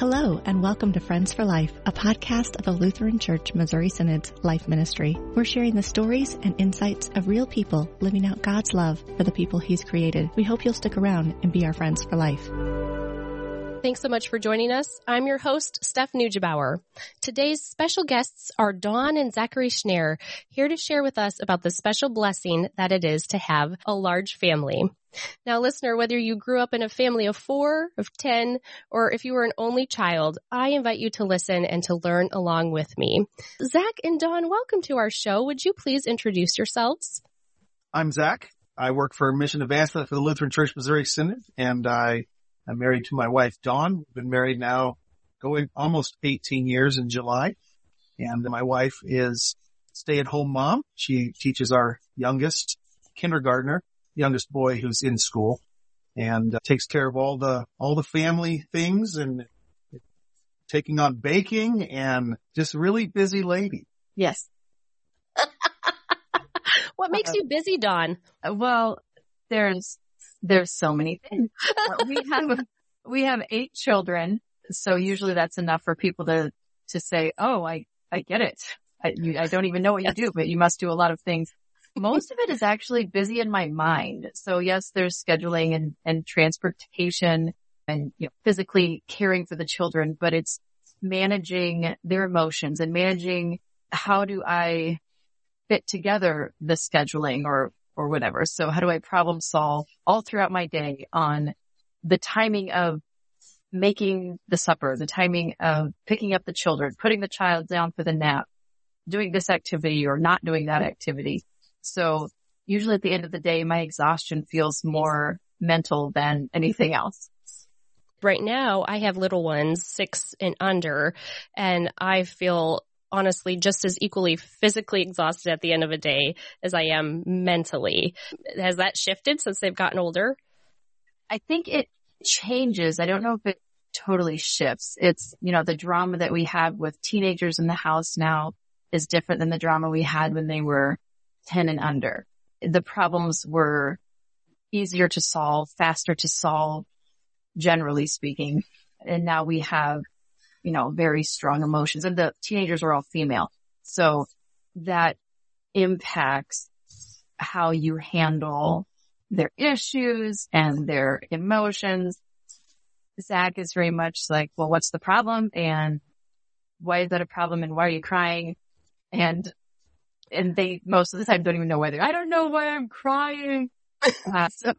Hello, and welcome to Friends for Life, a podcast of the Lutheran Church Missouri Synod's Life Ministry. We're sharing the stories and insights of real people living out God's love for the people He's created. We hope you'll stick around and be our friends for life. Thanks so much for joining us. I'm your host, Steph Neugebauer. Today's special guests are Dawn and Zachary Schnare, here to share with us about the special blessing that it is to have a large family. Now, listener, whether you grew up in a family of four, of 10, or if you were an only child, I invite you to listen and to learn along with me. Zach and Dawn, welcome to our show. Would you please introduce yourselves? I'm Zach. I work for Mission Advancement for the Lutheran Church Missouri Synod, and I am married to my wife, Dawn. We've been married now going almost 18 years in July. And my wife is stay at home mom. She teaches our youngest kindergartner youngest boy who's in school and uh, takes care of all the, all the family things and taking on baking and just really busy lady. Yes. what makes you busy, Dawn? Well, there's, there's so many things. we have, we have eight children. So usually that's enough for people to, to say, Oh, I, I get it. I, you, I don't even know what you do, but you must do a lot of things most of it is actually busy in my mind. So yes, there's scheduling and, and transportation and you know, physically caring for the children, but it's managing their emotions and managing how do I fit together the scheduling or, or whatever. So how do I problem solve all throughout my day on the timing of making the supper, the timing of picking up the children, putting the child down for the nap, doing this activity or not doing that activity. So usually at the end of the day, my exhaustion feels more mental than anything else. Right now, I have little ones, six and under, and I feel honestly just as equally physically exhausted at the end of a day as I am mentally. Has that shifted since they've gotten older? I think it changes. I don't know if it totally shifts. It's, you know, the drama that we have with teenagers in the house now is different than the drama we had when they were 10 and under. The problems were easier to solve, faster to solve, generally speaking. And now we have, you know, very strong emotions and the teenagers are all female. So that impacts how you handle their issues and their emotions. Zach is very much like, well, what's the problem? And why is that a problem? And why are you crying? And and they most of the time don't even know why they're, I don't know why I'm crying. Uh, so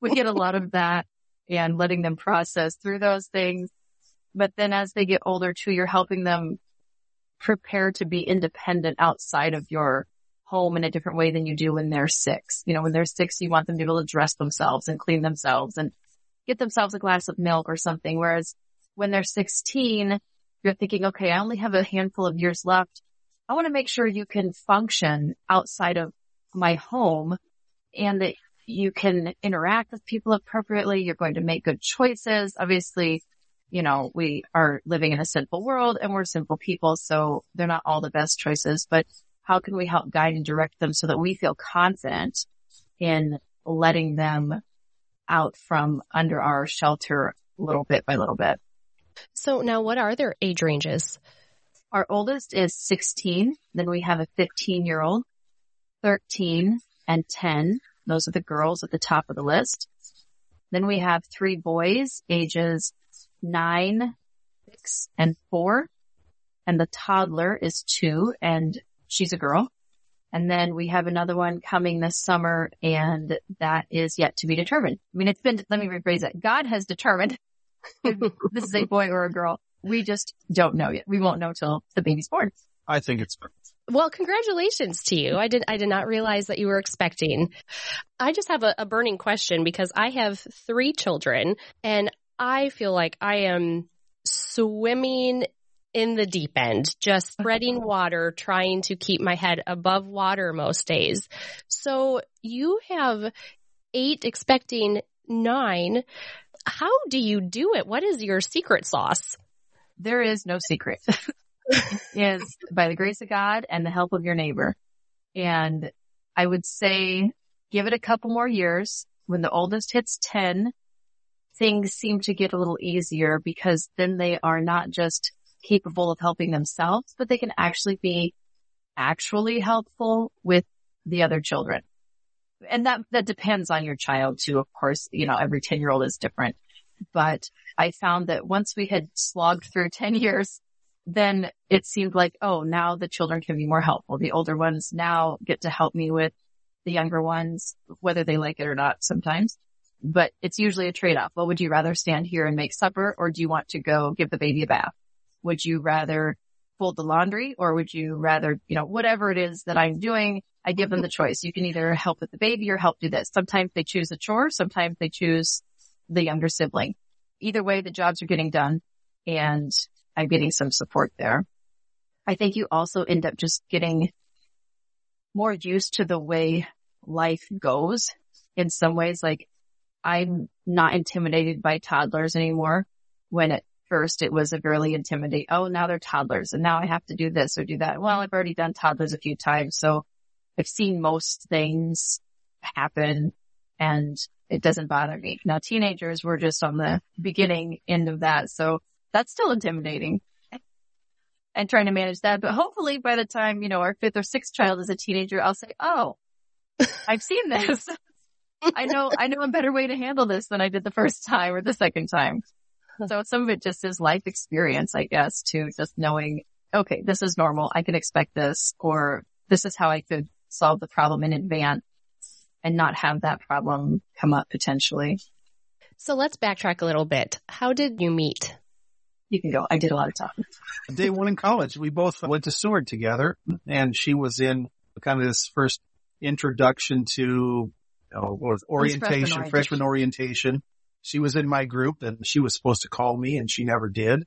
we get a lot of that and letting them process through those things. But then as they get older too, you're helping them prepare to be independent outside of your home in a different way than you do when they're six. You know, when they're six, you want them to be able to dress themselves and clean themselves and get themselves a glass of milk or something. Whereas when they're 16, you're thinking, okay, I only have a handful of years left. I want to make sure you can function outside of my home and that you can interact with people appropriately. You're going to make good choices. Obviously, you know, we are living in a sinful world and we're sinful people. So they're not all the best choices, but how can we help guide and direct them so that we feel confident in letting them out from under our shelter little bit by little bit? So now what are their age ranges? Our oldest is 16. Then we have a 15 year old, 13 and 10. Those are the girls at the top of the list. Then we have three boys ages nine, six and four. And the toddler is two and she's a girl. And then we have another one coming this summer and that is yet to be determined. I mean, it's been, let me rephrase it. God has determined this is a boy or a girl. We just don't know yet. We won't know till the baby's born. I think it's well, congratulations to you. I did, I did not realize that you were expecting. I just have a, a, burning question because I have three children and I feel like I am swimming in the deep end, just spreading water, trying to keep my head above water most days. So you have eight expecting nine. How do you do it? What is your secret sauce? there is no secret. is by the grace of God and the help of your neighbor. And I would say give it a couple more years. When the oldest hits 10, things seem to get a little easier because then they are not just capable of helping themselves, but they can actually be actually helpful with the other children. And that, that depends on your child too. Of course, you know, every 10 year old is different, but I found that once we had slogged through 10 years, then it seemed like, oh, now the children can be more helpful. The older ones now get to help me with the younger ones, whether they like it or not sometimes. But it's usually a trade off. Well, would you rather stand here and make supper or do you want to go give the baby a bath? Would you rather fold the laundry or would you rather, you know, whatever it is that I'm doing, I give them the choice. You can either help with the baby or help do this. Sometimes they choose a chore. Sometimes they choose the younger sibling. Either way, the jobs are getting done and I'm getting some support there. I think you also end up just getting more used to the way life goes in some ways. Like I'm not intimidated by toddlers anymore when at first it was a really intimidating. Oh, now they're toddlers and now I have to do this or do that. Well, I've already done toddlers a few times. So I've seen most things happen and it doesn't bother me. Now teenagers were just on the beginning end of that. So that's still intimidating and trying to manage that. But hopefully by the time, you know, our fifth or sixth child is a teenager, I'll say, Oh, I've seen this. I know, I know a better way to handle this than I did the first time or the second time. So some of it just is life experience, I guess, to just knowing, okay, this is normal. I can expect this or this is how I could solve the problem in advance and not have that problem come up potentially. So let's backtrack a little bit. How did you meet? You can go. I did a lot of talking. Day one in college, we both went to Seward together and she was in kind of this first introduction to know, orientation, freshman, freshman orientation. She was in my group and she was supposed to call me and she never did.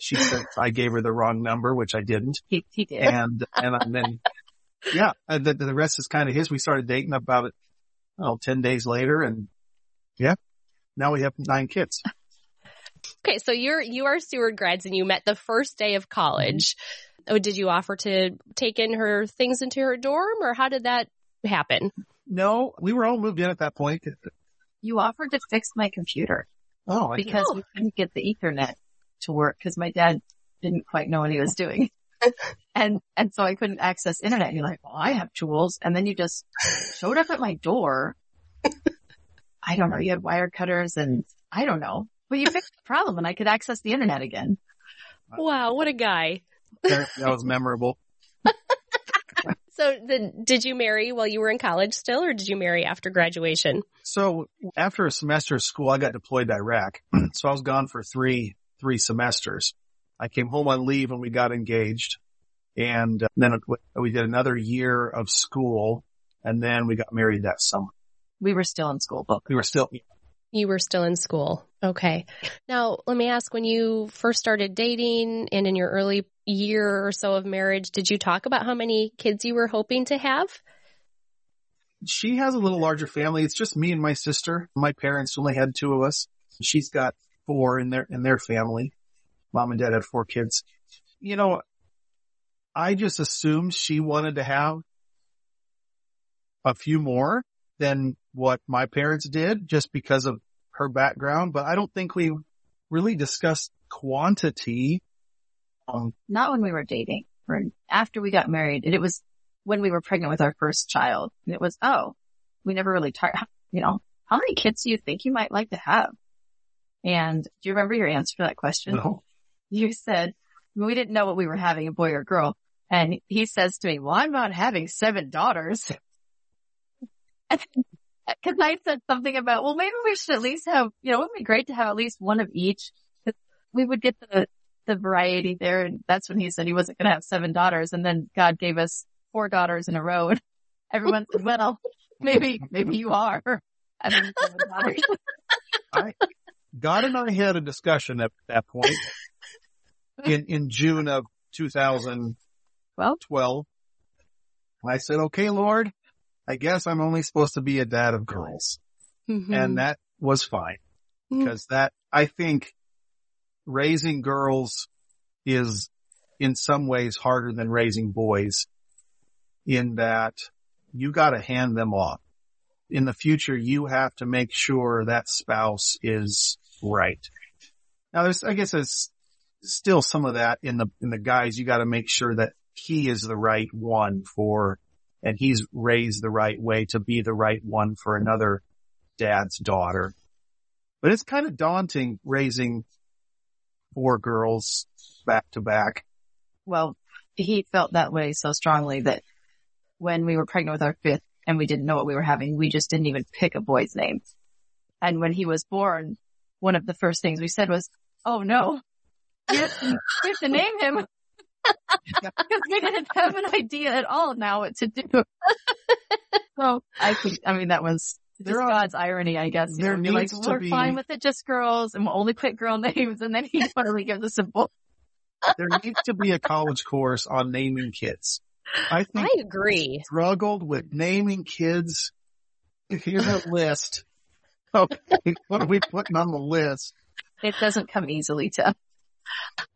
She said I gave her the wrong number, which I didn't. He, he did. And, and then, yeah, uh, the, the rest is kind of his. We started dating about it, oh, 10 days later and yeah, now we have nine kids. Okay, so you're you are Seward grads and you met the first day of college. Mm-hmm. Oh, did you offer to take in her things into her dorm or how did that happen? No, we were all moved in at that point. You offered to fix my computer. Oh, because we couldn't get the ethernet to work because my dad didn't quite know what he was doing. and, and so I couldn't access internet. You're like, well, I have tools. And then you just showed up at my door. I don't know. You had wire cutters and I don't know. but you fixed the problem and I could access the internet again. Wow, what a guy. that was memorable. so then did you marry while you were in college still or did you marry after graduation? So after a semester of school, I got deployed to Iraq. so I was gone for three, three semesters. I came home on leave and we got engaged and uh, then we did another year of school and then we got married that summer. We were still in school, but we were still, you were still in school. Okay. Now, let me ask when you first started dating and in your early year or so of marriage, did you talk about how many kids you were hoping to have? She has a little larger family. It's just me and my sister. My parents only had two of us. She's got four in their, in their family. Mom and dad had four kids. You know, I just assumed she wanted to have a few more than what my parents did just because of her background, but I don't think we really discussed quantity. Um, Not when we were dating or after we got married. And It was when we were pregnant with our first child. And it was, oh, we never really talked, you know, how many kids do you think you might like to have? And do you remember your answer to that question? No. You said, we didn't know what we were having, a boy or a girl. And he says to me, well, I'm not having seven daughters. Cause I said something about, well, maybe we should at least have, you know, it would be great to have at least one of each. We would get the, the variety there. And that's when he said he wasn't going to have seven daughters. And then God gave us four daughters in a row. And everyone said, well, maybe, maybe you are seven daughters. I, God and I had a discussion at that point in, in June of 2012. 12. I said, okay, Lord, I guess I'm only supposed to be a dad of girls. Mm-hmm. And that was fine mm-hmm. because that, I think raising girls is in some ways harder than raising boys in that you got to hand them off. in the future, you have to make sure that spouse is right. Now there's, I guess there's still some of that in the, in the guys. You got to make sure that he is the right one for, and he's raised the right way to be the right one for another dad's daughter. But it's kind of daunting raising four girls back to back. Well, he felt that way so strongly that when we were pregnant with our fifth and we didn't know what we were having, we just didn't even pick a boy's name. And when he was born, one of the first things we said was, Oh no, we have to, name him. Because we didn't have an idea at all now what to do. so I think, I mean, that was just There are- God's irony, I guess. There know, you're needs like, to we're be- fine with it, just girls, and we'll only pick girl names, and then he finally gives us a book. There needs to be a college course on naming kids. I think I agree. struggled with naming kids. Here's a list. Okay, what are we putting on the list? It doesn't come easily to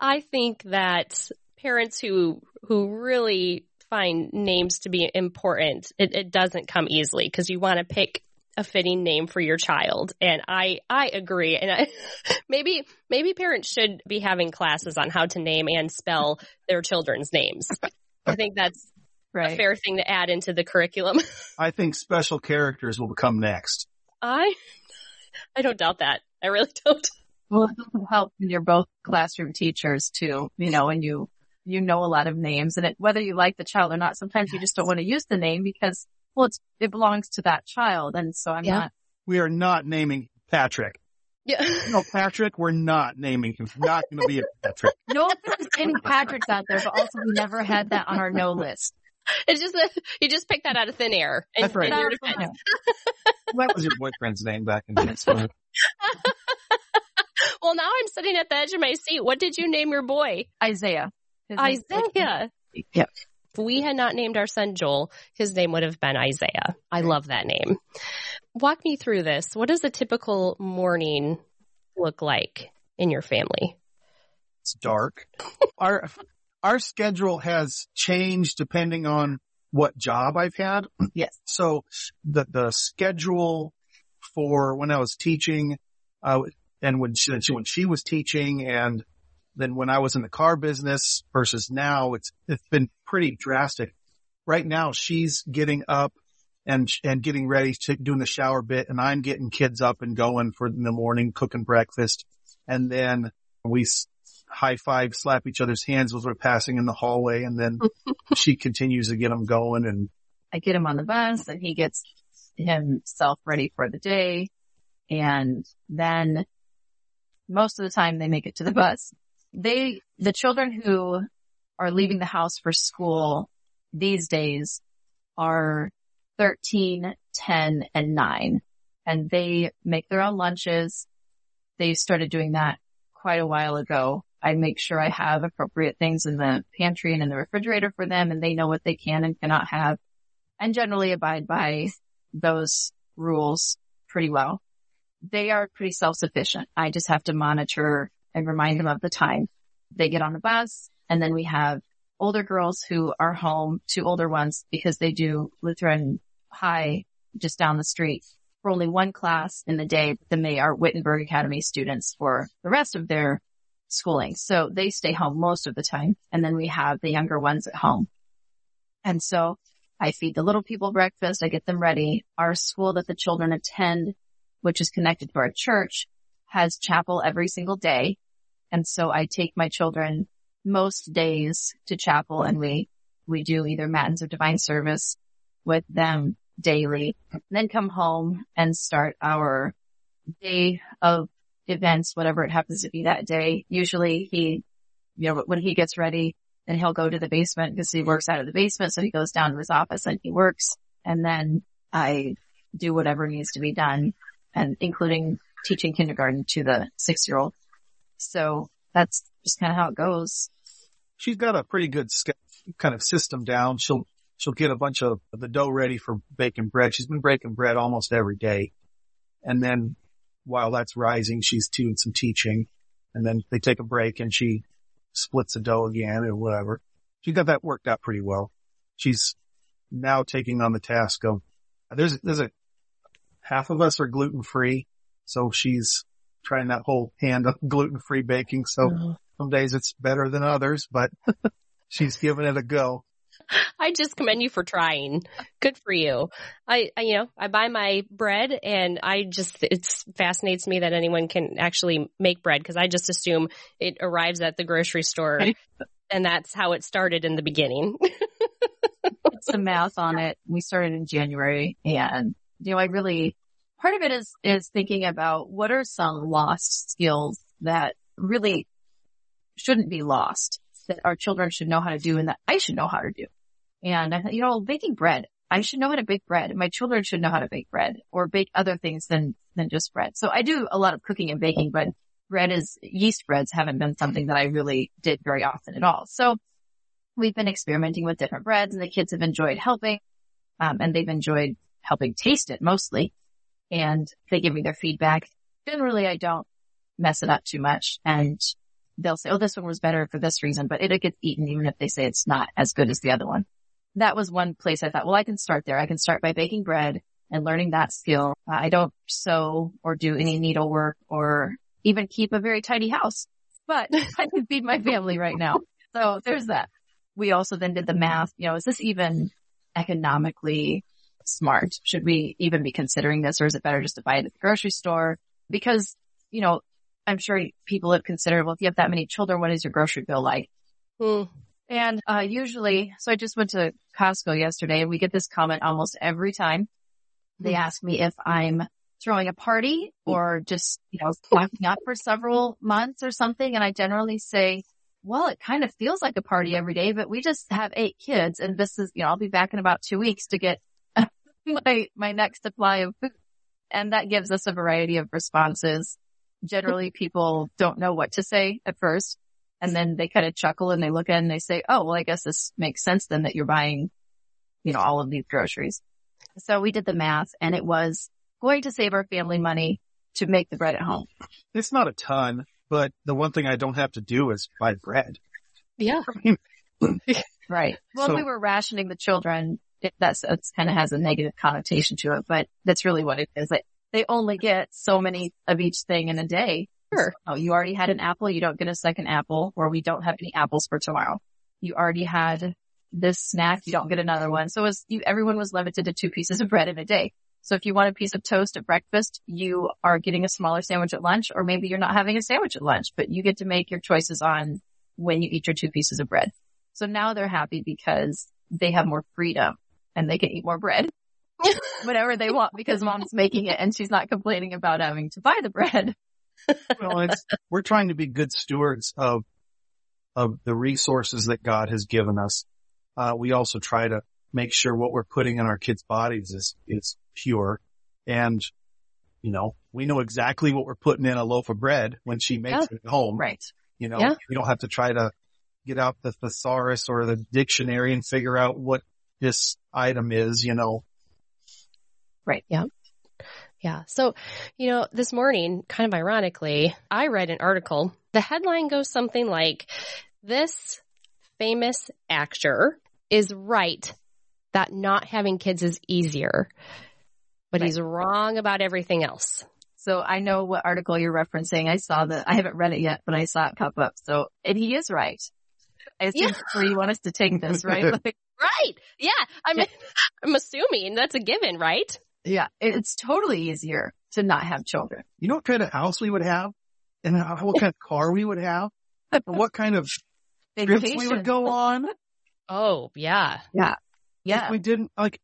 I think that parents who who really find names to be important, it, it doesn't come easily because you want to pick a fitting name for your child. And I I agree. And I maybe maybe parents should be having classes on how to name and spell their children's names. I think that's a fair thing to add into the curriculum. I think special characters will come next. I I don't doubt that. I really don't. Well, it doesn't help when you're both classroom teachers too, you know, and you, you know a lot of names and it, whether you like the child or not, sometimes you just don't want to use the name because, well, it's, it belongs to that child. And so I'm Yeah. not, We are not naming Patrick. Yeah. No, Patrick, we're not naming him. Not going to be a Patrick. no offense to any Patricks out there, but also we never had that on our no list. It's just that you just picked that out of thin air. And, That's right. in your That was- What was your boyfriend's name back in high school? Well, now I'm sitting at the edge of my seat. What did you name your boy? Isaiah. His name's- Isaiah. Yep. If we had not named our son Joel, his name would have been Isaiah. I love that name. Walk me through this. What does a typical morning look like in your family? It's dark. Our, our schedule has changed depending on what job I've had. Yes. So the, the schedule for when I was teaching, uh, and when she, when she was teaching and then when I was in the car business versus now, it's, it's been pretty drastic. Right now she's getting up and, and getting ready to doing the shower bit and I'm getting kids up and going for in the morning, cooking breakfast. And then we high five, slap each other's hands as we're passing in the hallway. And then she continues to get them going and I get him on the bus and he gets himself ready for the day. And then most of the time they make it to the bus. They, the children who are leaving the house for school these days are 13, 10, and 9. And they make their own lunches. They started doing that quite a while ago. I make sure I have appropriate things in the pantry and in the refrigerator for them and they know what they can and cannot have and generally abide by those rules pretty well. They are pretty self-sufficient. I just have to monitor and remind them of the time they get on the bus. And then we have older girls who are home, two older ones because they do Lutheran high just down the street for only one class in the day, then they are Wittenberg Academy students for the rest of their schooling. So they stay home most of the time. And then we have the younger ones at home. And so I feed the little people breakfast. I get them ready. Our school that the children attend, which is connected to our church, has chapel every single day. And so I take my children most days to chapel and we, we do either matins or divine service with them daily, then come home and start our day of events, whatever it happens to be that day. Usually he, you know, when he gets ready, then he'll go to the basement because he works out of the basement. So he goes down to his office and he works. And then I do whatever needs to be done and including teaching kindergarten to the six year old. So that's just kind of how it goes. she's got a pretty good kind of system down. She'll, she'll get a bunch of the dough ready for baking bread. She's been breaking bread almost every day. And then while that's rising, she's doing some teaching and then they take a break and she splits the dough again or whatever. She got that worked out pretty well. She's now taking on the task of there's, there's a, half of us are gluten free. So she's trying that whole hand of gluten free baking. So Oh. some days it's better than others, but she's giving it a go. I just commend you for trying. Good for you. I, I, you know, I buy my bread and I just, it fascinates me that anyone can actually make bread because I just assume it arrives at the grocery store Right. and that's how it started in the beginning. some math on it. We started in January and, you know, I really, part of it is, is thinking about what are some lost skills that really shouldn't be lost that our children should know how to do and that I should know how to do. And I thought, you know, baking bread, I should know how to bake bread. My children should know how to bake bread or bake other things than, than just bread. So I do a lot of cooking and baking, but bread is yeast breads haven't been something that I really did very often at all. So we've been experimenting with different breads and the kids have enjoyed helping. Um, and they've enjoyed helping taste it mostly. And they give me their feedback. Generally, I don't mess it up too much and they'll say, Oh, this one was better for this reason, but it gets eaten even if they say it's not as good as the other one. That was one place I thought, well, I can start there. I can start by baking bread and learning that skill. I don't sew or do any needlework or even keep a very tidy house, but I can feed my family right now. So there's that. We also then did the math. You know, is this even economically smart? Should we even be considering this or is it better just to buy it at the grocery store? Because, you know, I'm sure people have considered, well, if you have that many children, what is your grocery bill like? Hmm. And, uh, usually, so I just went to Costco yesterday and we get this comment almost every time. They ask me if I'm throwing a party or just, you know, stocking up for several months or something. And I generally say, well, it kind of feels like a party every day, but we just have eight kids and this is, you know, I'll be back in about two weeks to get my, my next supply of food. And that gives us a variety of responses. Generally people don't know what to say at first. And then they kind of chuckle and they look at it and they say, Oh, well, I guess this makes sense then that you're buying, you know, all of these groceries. So we did the math and it was going to save our family money to make the bread at home. It's not a ton, but the one thing I don't have to do is buy bread. Yeah. Right. Well, So- we were rationing the children, it, that's, it's kind of has a negative connotation to it, but that's really what it is. Like they only get so many of each thing in a day. Sure. Oh, you already had an apple. You don't get a second apple or we don't have any apples for tomorrow. You already had this snack. You don't get another one. So as you, everyone was limited to two pieces of bread in a day. So if you want a piece of toast at breakfast, you are getting a smaller sandwich at lunch, or maybe you're not having a sandwich at lunch, but you get to make your choices on when you eat your two pieces of bread. So now they're happy because they have more freedom and they can eat more bread, whatever they want because mom's making it and she's not complaining about having to buy the bread. well, it's, we're trying to be good stewards of, of the resources that God has given us. Uh, we also try to make sure what we're putting in our kids' bodies is, is pure. And, you know, we know exactly what we're putting in a loaf of bread when she makes Yeah. it at home. Right. You know, Yeah. we don't have to try to get out the thesaurus or the dictionary and figure out what this item is, you know. Right. Yeah. Yeah. So, you know, this morning, kind of ironically, I read an article. The headline goes something like, this famous actor is right that not having kids is easier, but Right. he's wrong about everything else. So I know what article you're referencing. I saw that. I haven't read it yet, but I saw it pop up. So, and he is right. I assume Yeah. where you want us to take this, right? Like, Right. Yeah. I'm, Yeah. I'm assuming that's a given, right? yeah, it's totally easier to not have children. You know what kind of house we would have and what kind of car we would have and what kind of trips we would go on Oh, yeah. Yeah. if we didn't like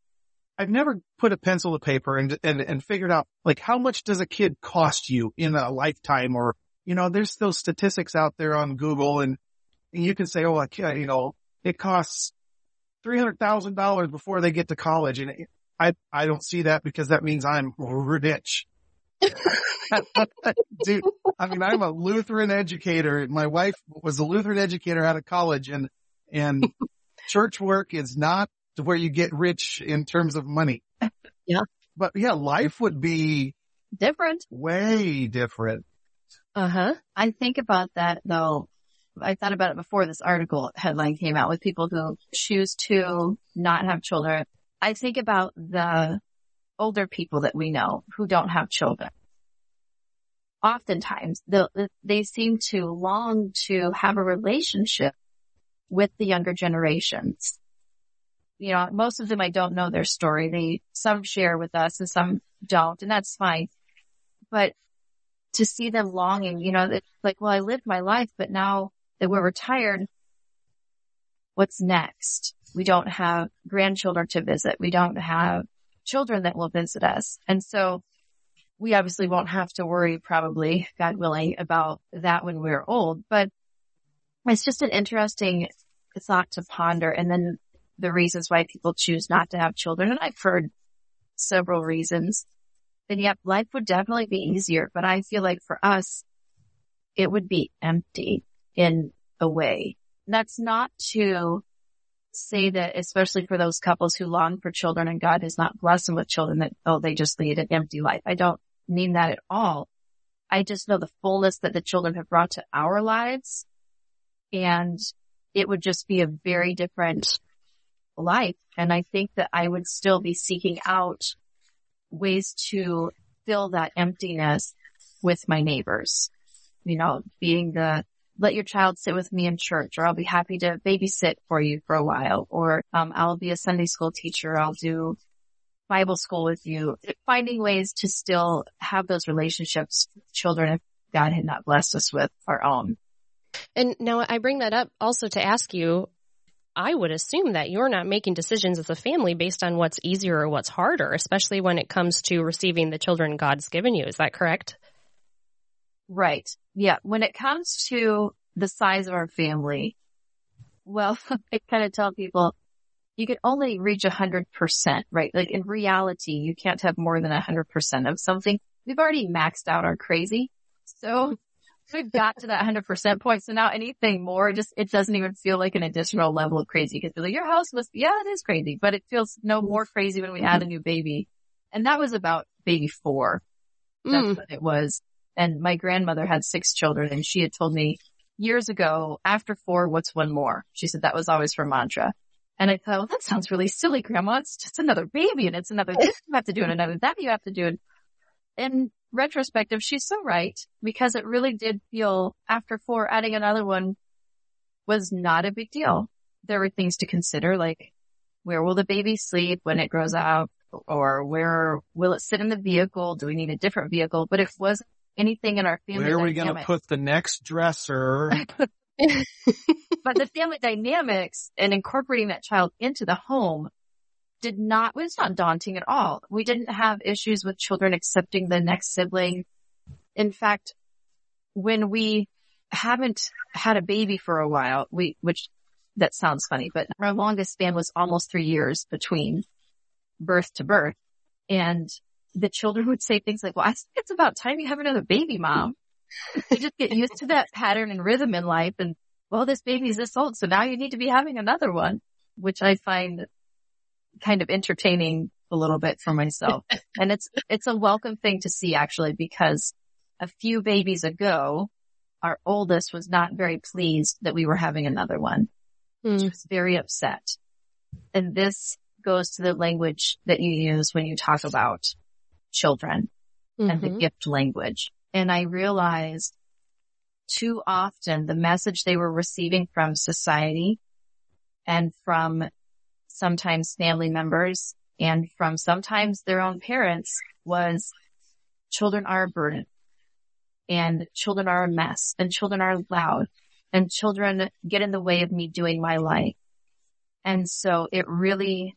I've never put a pencil to paper and, and, and figured out like how much does a kid cost you in a lifetime or, you know, there's those statistics out there on Google and, and you can say, oh, a kid, you know, it costs $300,000 before they get to college. And I, I don't see that because that means I'm rich. Dude, I mean, I'm a Lutheran educator. My wife was a Lutheran educator out of college and, and church work is not where you get rich in terms of money. Yeah. But yeah, life would be Different. way different. Uh huh. I think about that though. I thought about it before this article headline came out with people who choose to not have children. I think about the older people that we know who don't have children. Oftentimes they seem to long to have a relationship with the younger generations. You know, most of them I don't know their story. They, some share with us and some don't, and that's fine. But to see them longing, you know, it's like, well, I lived my life, but now that we're retired, what's next? We don't have grandchildren to visit. We don't have children that will visit us. And so we obviously won't have to worry probably, God willing, about that when we're old, but it's just an interesting thought to ponder. And then the reasons why people choose not to have children. And I've heard several reasons. And yet life would definitely be easier, but I feel like for us, it would be empty in a way. That's not to say that, especially for those couples who long for children and God has not blessed them with children that, oh, they just lead an empty life. I don't mean that at all. I just know the fullness that the children have brought to our lives and it would just be a very different life. And I think that I would still be seeking out ways to fill that emptiness with my neighbors. You know, being the let your child sit with me in church or I'll be happy to babysit for you for a while or um, I'll be a Sunday school teacher. I'll do Bible school with you, finding ways to still have those relationships with children if God had not blessed us with our own. And now I bring that up also to ask you, I would assume that you're not making decisions as a family based on what's easier or what's harder, especially when it comes to receiving the children God's given you. Is that correct? Right. Yeah. When it comes to the size of our family, well, I kind of tell people you can only reach a hundred percent, right? Like in reality, you can't have more than a hundred percent of something. We've already maxed out our crazy. So we've got to that hundred percent point. So now anything more, just, it doesn't even feel like an additional level of crazy because like, your house must be, yeah, it is crazy, but it feels no more crazy when we add a new baby. And that was about baby four. That's mm. what it was. And my grandmother had six children and she had told me years ago, after four, what's one more? She said that was always her mantra. And I thought, well, that sounds really silly, grandma. It's just another baby and it's another this you have to do and another that you have to do. And in retrospective, she's so right because it really did feel after four, adding another one was not a big deal. There were things to consider like where will the baby sleep when it grows up or where will it sit in the vehicle? Do we need a different vehicle? But it wasn't anything in our family. Where are we going to put the next dresser? but the family dynamics and incorporating that child into the home did not, was not daunting at all. We didn't have issues with children accepting the next sibling. In fact, when we haven't had a baby for a while, we, which that sounds funny, but our longest span was almost three years between birth to birth. And the children would say things like, well, I think it's about time you have another baby, mom. you just get used to that pattern and rhythm in life. And well, this baby's this old. So now you need to be having another one, which I find kind of entertaining a little bit for myself. and it's, it's a welcome thing to see actually, because a few babies ago, our oldest was not very pleased that we were having another one. Mm. She was very upset. And this goes to the language that you use when you talk about children mm-hmm. and the mm-hmm. gift language. And I realized too often the message they were receiving from society and from sometimes family members and from sometimes their own parents was children are a burden and children are a mess and children are loud and children get in the way of me doing my life. And so it really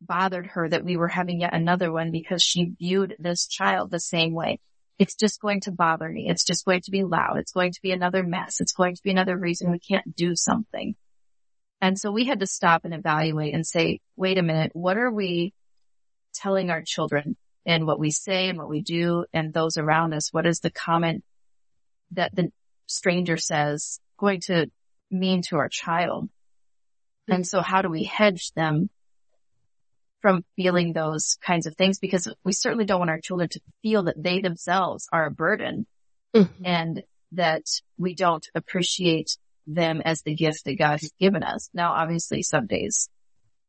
bothered her that we were having yet another one because she viewed this child the same way. It's just going to bother me. It's just going to be loud. It's going to be another mess. It's going to be another reason we can't do something. And so we had to stop and evaluate and say, wait a minute, what are we telling our children and what we say and what we do and those around us? What is the comment that the stranger says going to mean to our child? And so how do we hedge them from feeling those kinds of things? Because we certainly don't want our children to feel that they themselves are a burden mm-hmm. and that we don't appreciate them as the gift that God has given us. Now, obviously some days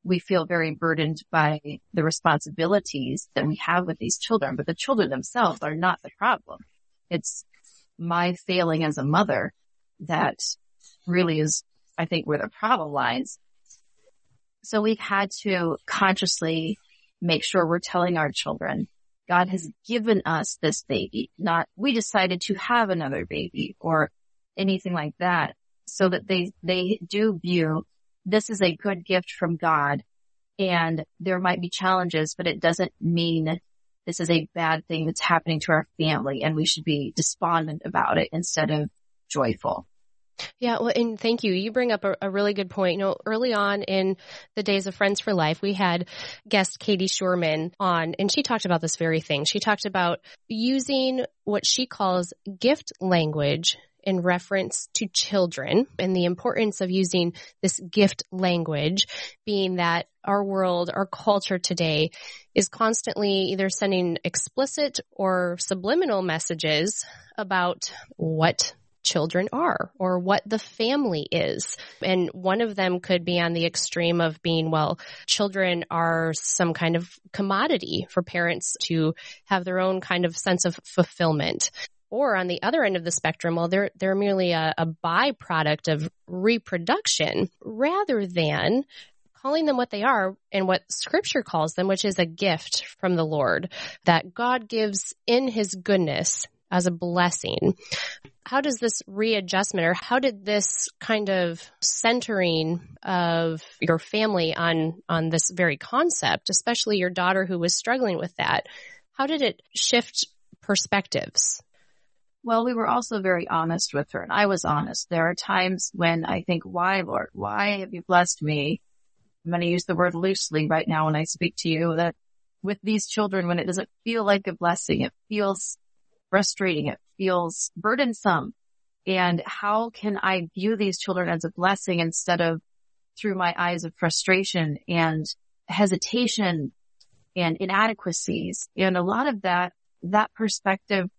we feel very burdened by the responsibilities that we have with these children, but the children themselves are not the problem. It's my failing as a mother that really is, I think, where the problem lies. So we've had to consciously make sure we're telling our children, God has given us this baby, not we decided to have another baby or anything like that so that they, they do view this is a good gift from God and there might be challenges, but it doesn't mean this is a bad thing that's happening to our family and we should be despondent about it instead of joyful. Yeah, well, and thank you. You bring up a, a, really good point. You know, early on in the days of Friends for Life, we had guest Katie Schuermann on, and she talked about this very thing. She talked about using what she calls gift language in reference to children and the importance of using this gift language being that our world, our culture today is constantly either sending explicit or subliminal messages about what children are or what the family is. And one of them could be on the extreme of being, well, children are some kind of commodity for parents to have their own kind of sense of fulfillment. Or on the other end of the spectrum, well, they're, they're merely a, a byproduct of reproduction rather than calling them what they are and what scripture calls them, which is a gift from the Lord that God gives in his goodness as a blessing. How does this readjustment or how did this kind of centering of your family on, on this very concept, especially your daughter who was struggling with that, how did it shift perspectives? Well, we were also very honest with her and I was honest. There are times when I think, why Lord, why have you blessed me? I'm going to use the word loosely right now when I speak to you that with these children, when it doesn't feel like a blessing, it feels frustrating. It feels burdensome. And how can I view these children as a blessing instead of through my eyes of frustration and hesitation and inadequacies? And a lot of that, that perspective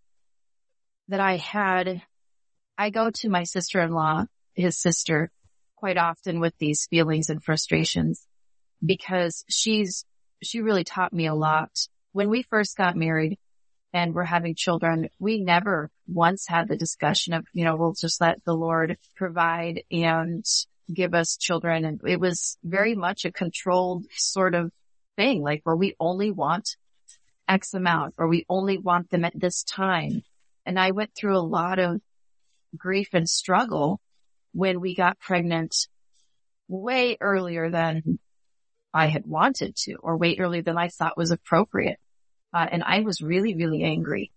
that I had, I go to my sister-in-law, his sister, quite often with these feelings and frustrations because she's, she really taught me a lot. When we first got married and we're having children, we never once had the discussion of, you know, we'll just let the Lord provide and give us children. And it was very much a controlled sort of thing, like where we only want X amount or we only want them at this time. And I went through a lot of grief and struggle when we got pregnant way earlier than I had wanted to or way earlier than I thought was appropriate. Uh, and I was really, really angry,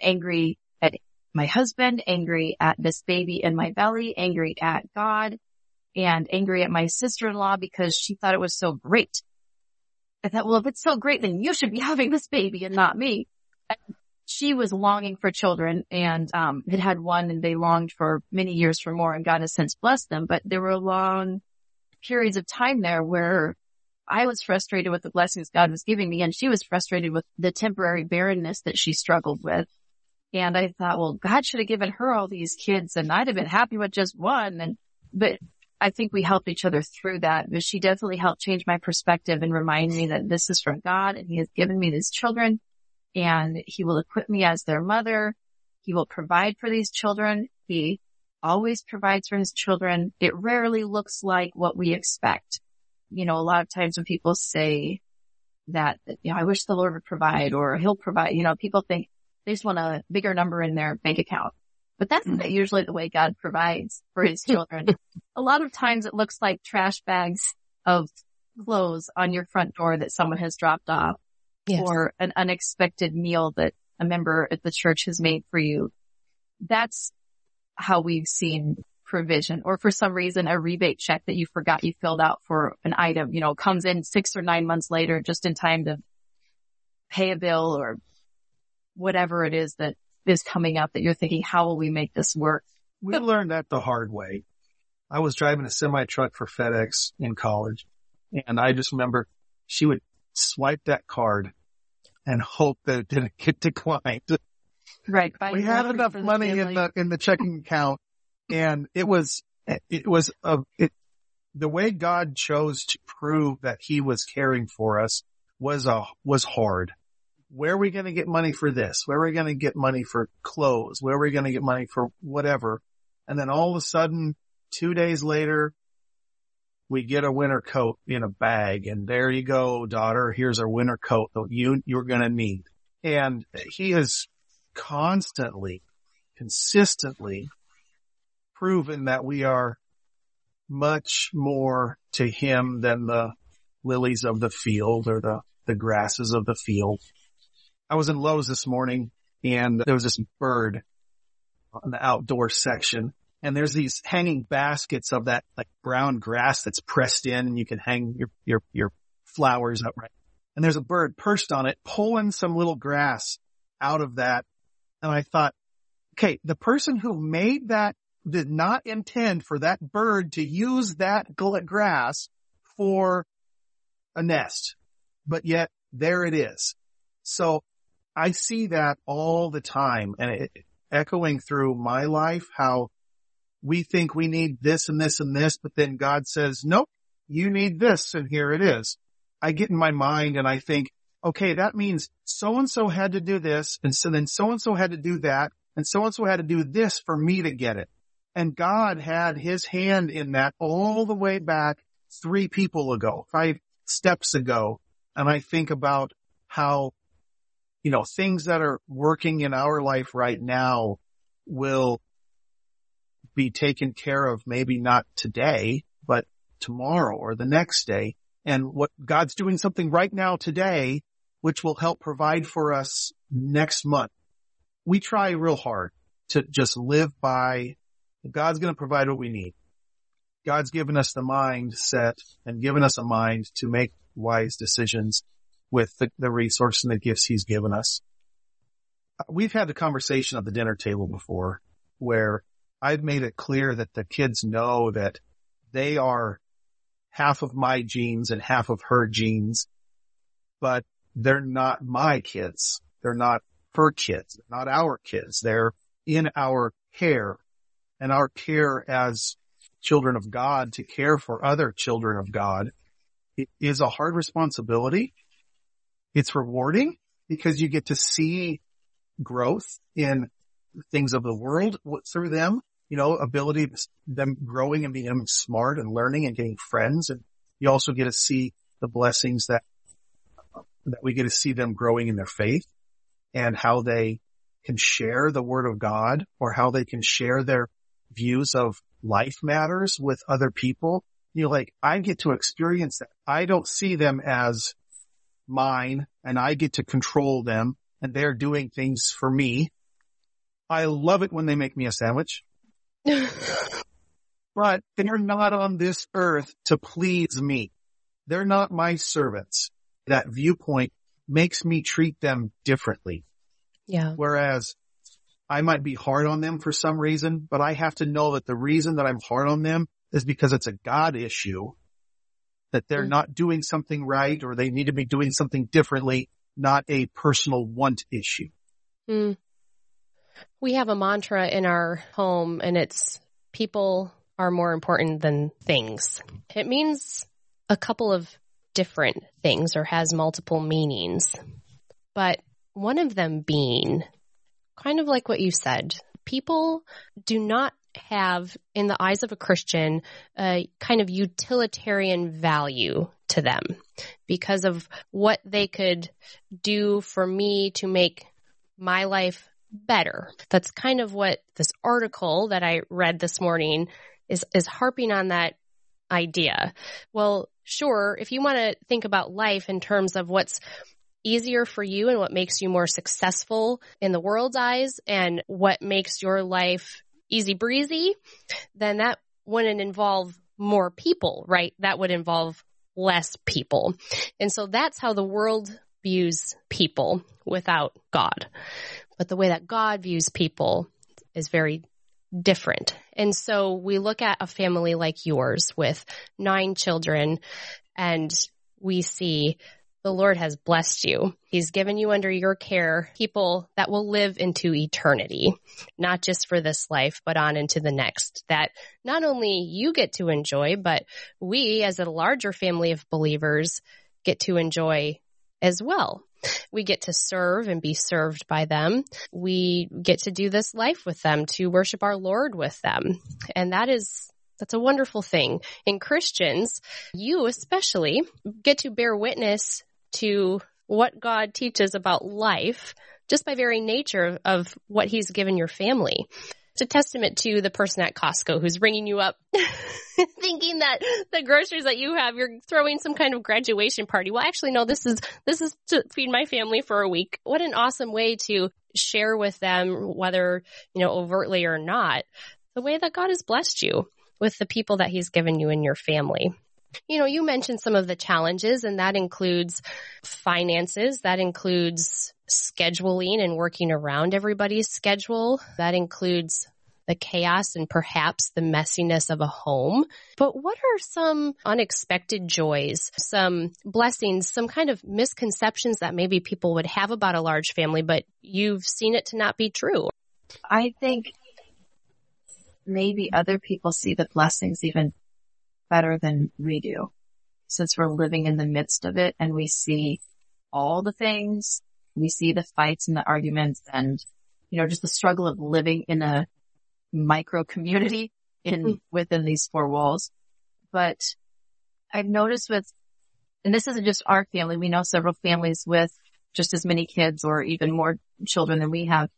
angry at my husband, angry at this baby in my belly, angry at God and angry at my sister-in-law because she thought it was so great. I thought, well, if it's so great, then you should be having this baby and not me. And she was longing for children and um, had had one and they longed for many years for more and God has since blessed them. But there were long periods of time there where I was frustrated with the blessings God was giving me and she was frustrated with the temporary barrenness that she struggled with. And I thought, well, God should have given her all these kids and I'd have been happy with just one. And, but I think we helped each other through that, but she definitely helped change my perspective and remind me that this is from God and he has given me these children and he will equip me as their mother. He will provide for these children. He always provides for his children. It rarely looks like what we expect. You know, a lot of times when people say that, you know, I wish the Lord would provide or he'll provide, you know, people think they just want a bigger number in their bank account. But that's not usually the way God provides for his children. a lot of times it looks like trash bags of clothes on your front door that someone has dropped off yes. or an unexpected meal that a member at the church has made for you. That's how we've seen provision or for some reason a rebate check that you forgot you filled out for an item, you know, comes in six or nine months later just in time to pay a bill or whatever it is that is coming up that you're thinking, how will we make this work? We learned that the hard way. I was driving a semi truck for FedEx in college and I just remember she would swipe that card and hope that it didn't get declined. Right. we had enough money in the, in the checking account and it was, it was a, it, the way God chose to prove that he was caring for us was a, was hard. Where are we going to get money for this? Where are we going to get money for clothes? Where are we going to get money for whatever? And then all of a sudden, two days later, we get a winter coat in a bag and there you go, daughter. Here's our winter coat that you, you're going to need. And he is constantly, consistently proven that we are much more to him than the lilies of the field or the, the grasses of the field. I was in Lowe's this morning and there was this bird on the outdoor section and there's these hanging baskets of that like brown grass that's pressed in and you can hang your, your, your flowers up right. And there's a bird perched on it pulling some little grass out of that. And I thought, okay, the person who made that did not intend for that bird to use that grass for a nest, but yet there it is. So I see that all the time and it, echoing through my life, how we think we need this and this and this, but then God says, nope, you need this. And here it is. I get in my mind and I think, okay, that means so and so had to do this. And so then so and so had to do that. And so and so had to do this for me to get it. And God had his hand in that all the way back three people ago, five steps ago. And I think about how, you know, things that are working in our life right now will be taken care of maybe not today, but tomorrow or the next day. And what God's doing something right now today, which will help provide for us next month. We try real hard to just live by God's going to provide what we need. God's given us the mindset and given us a mind to make wise decisions with the, the resource and the gifts he's given us. Uh, we've had the conversation at the dinner table before where I've made it clear that the kids know that they are half of my genes and half of her genes, but they're not my kids. They're not her kids, not our kids. They're in our care and our care as children of God to care for other children of God it is a hard responsibility. It's rewarding because you get to see growth in things of the world through them you know, ability, them growing and being smart and learning and getting friends. And you also get to see the blessings that, that we get to see them growing in their faith and how they can share the word of God or how they can share their views of life matters with other people. You know, like I get to experience that. I don't see them as mine and I get to control them and they're doing things for me. I love it when they make me a sandwich. but they're not on this earth to please me. They're not my servants. That viewpoint makes me treat them differently. Yeah. Whereas I might be hard on them for some reason, but I have to know that the reason that I'm hard on them is because it's a God issue that they're mm. not doing something right or they need to be doing something differently, not a personal want issue. Mm. We have a mantra in our home and it's people are more important than things. It means a couple of different things or has multiple meanings. But one of them being kind of like what you said, people do not have in the eyes of a Christian a kind of utilitarian value to them because of what they could do for me to make my life better. That's kind of what this article that I read this morning is, is harping on that idea. Well, sure, if you want to think about life in terms of what's easier for you and what makes you more successful in the world's eyes and what makes your life easy breezy, then that wouldn't involve more people, right? That would involve less people. And so that's how the world views people without God. But the way that God views people is very different. And so we look at a family like yours with nine children and we see the Lord has blessed you. He's given you under your care people that will live into eternity, not just for this life, but on into the next. That not only you get to enjoy, but we as a larger family of believers get to enjoy as well. We get to serve and be served by them. We get to do this life with them, to worship our Lord with them. And that is that's a wonderful thing. In Christians, you especially get to bear witness to what God teaches about life just by very nature of what he's given your family. It's a testament to the person at Costco who's ringing you up thinking that the groceries that you have, you're throwing some kind of graduation party. Well, actually, no, this is, this is to feed my family for a week. What an awesome way to share with them, whether, you know, overtly or not, the way that God has blessed you with the people that he's given you in your family. You know, you mentioned some of the challenges and that includes finances. That includes scheduling and working around everybody's schedule. That includes the chaos and perhaps the messiness of a home. But what are some unexpected joys, some blessings, some kind of misconceptions that maybe people would have about a large family, but you've seen it to not be true? I think maybe other people see the blessings even better than we do since we're living in the midst of it and we see all the things, we see the fights and the arguments and, you know, just the struggle of living in a micro community in mm. within these four walls. But I've noticed with, and this isn't just our family, we know several families with just as many kids or even more children than we have.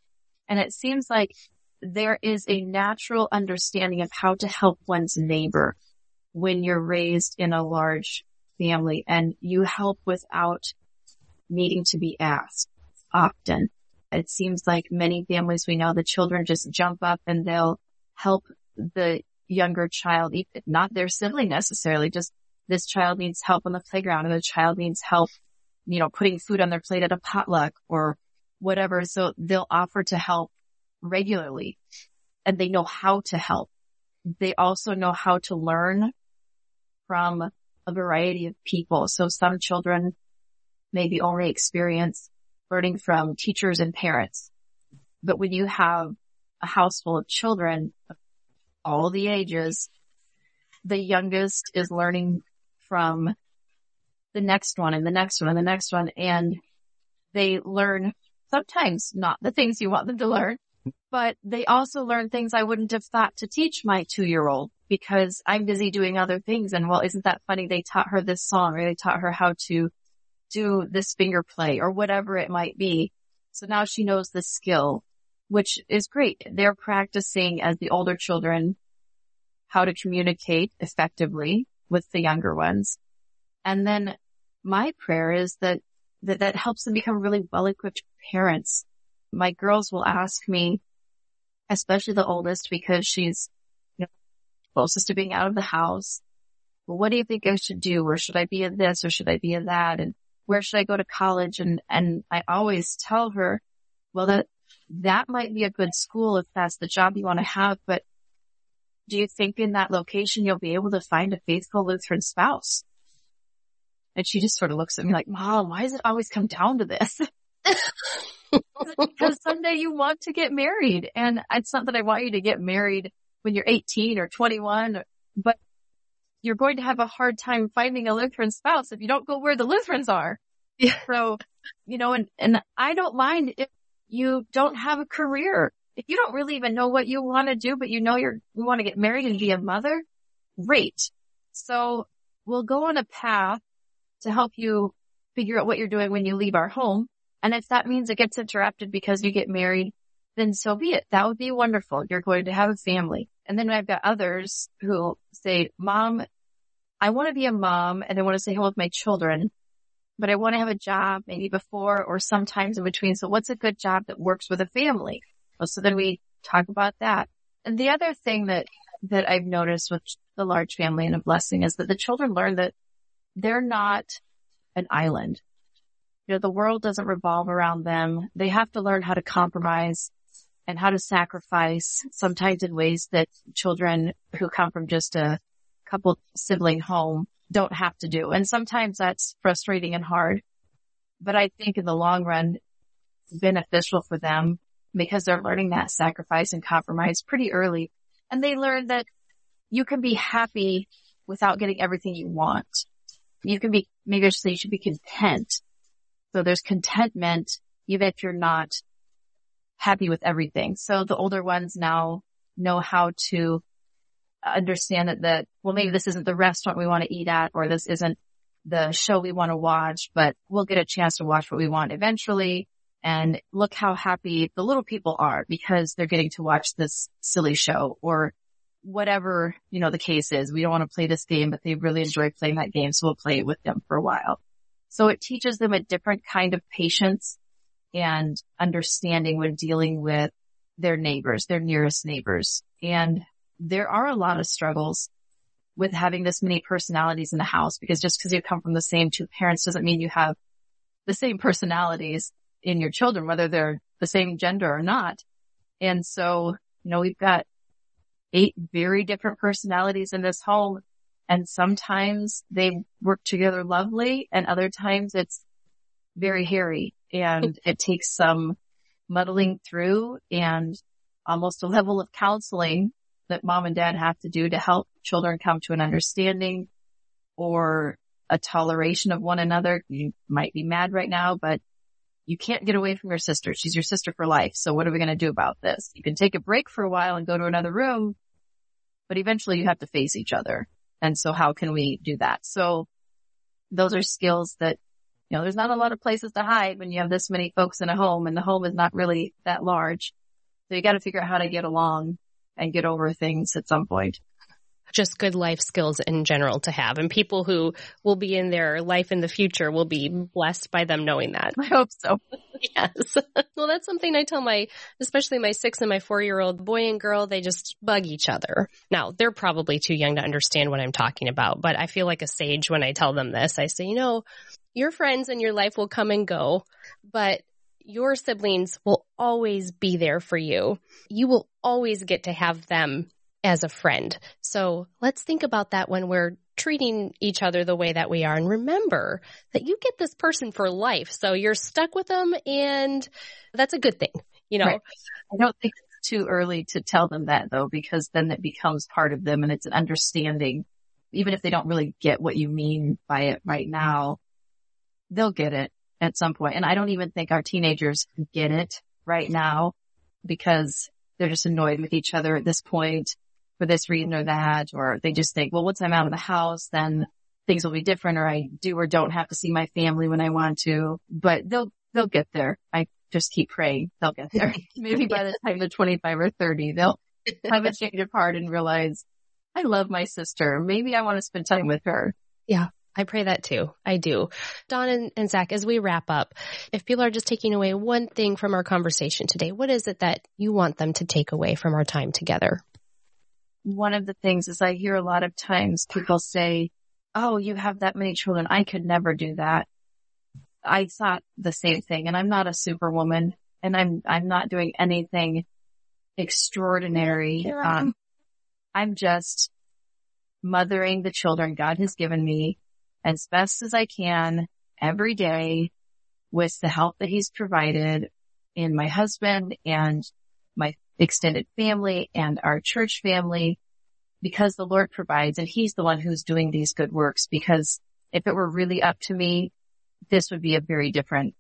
And it seems like there is a natural understanding of how to help one's neighbor when you're raised in a large family and you help without needing to be asked often. It seems like many families we know the children just jump up and they'll help the younger child, not their sibling necessarily, just this child needs help on the playground and the child needs help, you know, putting food on their plate at a potluck or whatever. So they'll offer to help regularly and they know how to help. They also know how to learn from a variety of people. So some children maybe only experience learning from teachers and parents. But when you have a house full of children of all the ages, the youngest is learning from the next one and the next one and the next one. And they learn sometimes not the things you want them to learn, but they also learn things I wouldn't have thought to teach my two year old because I'm busy doing other things. And well, isn't that funny? They taught her this song or they taught her how to do this finger play or whatever it might be. So now she knows the skill, which is great. They're practicing as the older children how to communicate effectively with the younger ones. And then my prayer is that that, that helps them become really well equipped parents my girls will ask me, especially the oldest, because she's you know, closest to being out of the house. Well, what do you think I should do? Or should I be in this or should I be in that? And where should I go to college? And, and I always tell her, well, that, that might be a good school if that's the job you want to have, but do you think in that location you'll be able to find a faithful Lutheran spouse? And she just sort of looks at me like, mom, why does it always come down to this? because someday you want to get married. And it's not that I want you to get married when you're 18 or 21, but you're going to have a hard time finding a Lutheran spouse if you don't go where the Lutherans are. Yeah. So, you know, and, and I don't mind if you don't have a career. If you don't really even know what you want to do, but you know you're, you want to get married and be a mother, great. So we'll go on a path to help you figure out what you're doing when you leave our home. And if that means it gets interrupted because you get married, then so be it. That would be wonderful. You're going to have a family. And then I've got others who say, mom, I want to be a mom and I want to stay home with my children, but I want to have a job maybe before or sometimes in between. So what's a good job that works with a family? Well, so then we talk about that. And the other thing that, that I've noticed with the large family and a blessing is that the children learn that they're not an island. You know, the world doesn't revolve around them. They have to learn how to compromise and how to sacrifice sometimes in ways that children who come from just a couple sibling home don't have to do. And sometimes that's frustrating and hard. but I think in the long run, beneficial for them because they're learning that sacrifice and compromise pretty early. And they learn that you can be happy without getting everything you want. You can be, maybe I should say you should be content. So there's contentment even if you're not happy with everything. So the older ones now know how to understand that, that, well, maybe this isn't the restaurant we want to eat at, or this isn't the show we want to watch, but we'll get a chance to watch what we want eventually. And look how happy the little people are because they're getting to watch this silly show or whatever, you know, the case is. We don't want to play this game, but they really enjoy playing that game. So we'll play it with them for a while. So it teaches them a different kind of patience and understanding when dealing with their neighbors, their nearest neighbors. And there are a lot of struggles with having this many personalities in the house because just because you come from the same two parents doesn't mean you have the same personalities in your children, whether they're the same gender or not. And so, you know, we've got eight very different personalities in this home. And sometimes they work together lovely and other times it's very hairy and it takes some muddling through and almost a level of counseling that mom and dad have to do to help children come to an understanding or a toleration of one another. You might be mad right now, but you can't get away from your sister. She's your sister for life. So what are we going to do about this? You can take a break for a while and go to another room, but eventually you have to face each other. And so how can we do that? So those are skills that you know, there's not a lot of places to hide when you have this many folks in a home and the home is not really that large. So you got to figure out how to get along and get over things at some point just good life skills in general to have. And people who will be in their life in the future will be blessed by them knowing that. I hope so. yes. well, that's something I tell my, especially my six and my four year old boy and girl, they just bug each other. Now, they're probably too young to understand what I'm talking about, but I feel like a sage when I tell them this. I say, you know, your friends and your life will come and go, but your siblings will always be there for you. You will always get to have them as a friend. So let's think about that when we're treating each other the way that we are. And remember that you get this person for life. So you're stuck with them and that's a good thing, you know? Right. I don't think it's too early to tell them that though, because then it becomes part of them and it's an understanding. Even if they don't really get what you mean by it right now, they'll get it at some point. And I don't even think our teenagers get it right now because they're just annoyed with each other at this point for this reason or that, or they just think, well, once I'm out of the house, then things will be different or I do or don't have to see my family when I want to, but they'll, they'll get there. I just keep praying they'll get there. Maybe by the time they're 25 or 30, they'll have a change of heart and realize I love my sister. Maybe I want to spend time with her. Yeah. I pray that too. I do. Dawn and, and, Zach, as we wrap up, if people are just taking away one thing from our conversation today, what is it that you want them to take away from our time together? One of the things is I hear a lot of times people say, Oh, you have that many children. I could never do that. I thought the same thing and I'm not a superwoman and I'm, I'm not doing anything extraordinary. Um, I'm just mothering the children God has given me as best as I can every day with the help that he's provided in my husband and my extended family and our church family because the Lord provides and he's the one who's doing these good works because if it were really up to me, this would be a very different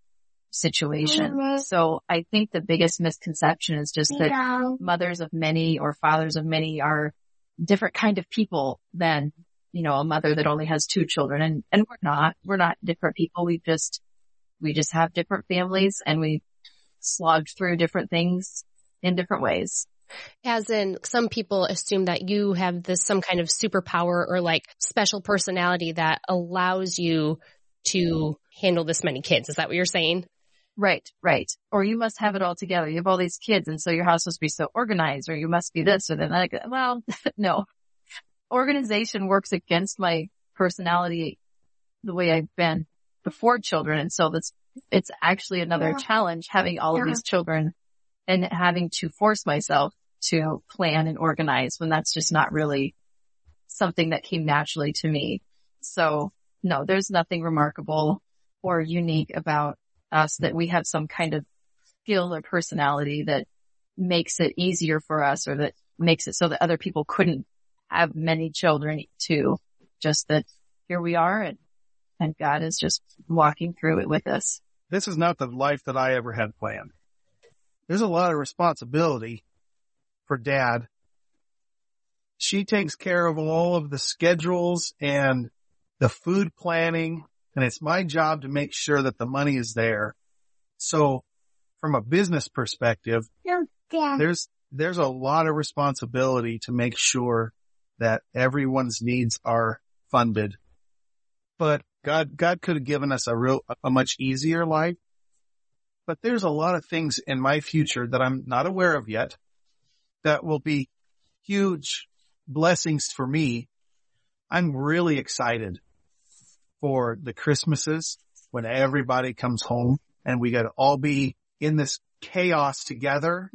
situation. So I think the biggest misconception is just that yeah. mothers of many or fathers of many are different kind of people than, you know, a mother that only has two children and, and we're not, we're not different people. We just, we just have different families and we slogged through different things in different ways. As in, some people assume that you have this some kind of superpower or like special personality that allows you to handle this many kids. Is that what you're saying? Right, right. Or you must have it all together. You have all these kids and so your house must be so organized or you must be this or that. Well, no. Organization works against my personality the way I've been before children. And so that's, it's actually another yeah. challenge having all yeah. of these children and having to force myself to plan and organize when that's just not really something that came naturally to me. So no, there's nothing remarkable or unique about us that we have some kind of skill or personality that makes it easier for us or that makes it so that other people couldn't have many children too. Just that here we are and, and God is just walking through it with us. This is not the life that I ever had planned. There's a lot of responsibility for dad. She takes care of all of the schedules and the food planning and it's my job to make sure that the money is there. So from a business perspective, yeah. there's, there's a lot of responsibility to make sure that everyone's needs are funded. But God, God could have given us a real, a much easier life. But there's a lot of things in my future that I'm not aware of yet that will be huge blessings for me. I'm really excited for the Christmases when everybody comes home and we got to all be in this chaos together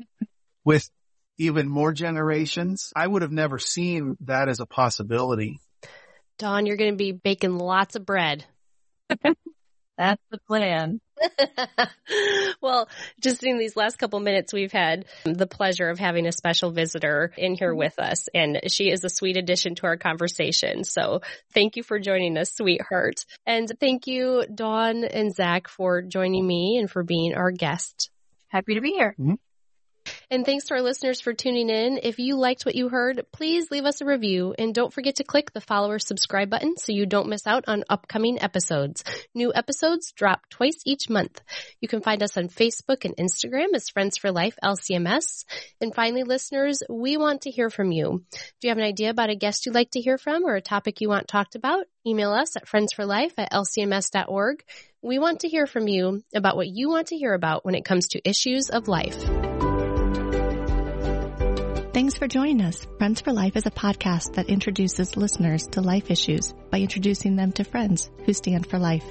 with even more generations. I would have never seen that as a possibility. Dawn, you're going to be baking lots of bread. That's the plan. well, just in these last couple minutes, we've had the pleasure of having a special visitor in here with us, and she is a sweet addition to our conversation. So thank you for joining us, sweetheart. And thank you, Dawn and Zach, for joining me and for being our guest. Happy to be here. Mm-hmm. And thanks to our listeners for tuning in. If you liked what you heard, please leave us a review and don't forget to click the follow or subscribe button so you don't miss out on upcoming episodes. New episodes drop twice each month. You can find us on Facebook and Instagram as Friends for Life LCMS. And finally, listeners, we want to hear from you. Do you have an idea about a guest you'd like to hear from or a topic you want talked about? Email us at friendsforlife at lcms.org. We want to hear from you about what you want to hear about when it comes to issues of life. Thanks for joining us. Friends for Life is a podcast that introduces listeners to life issues by introducing them to friends who stand for life.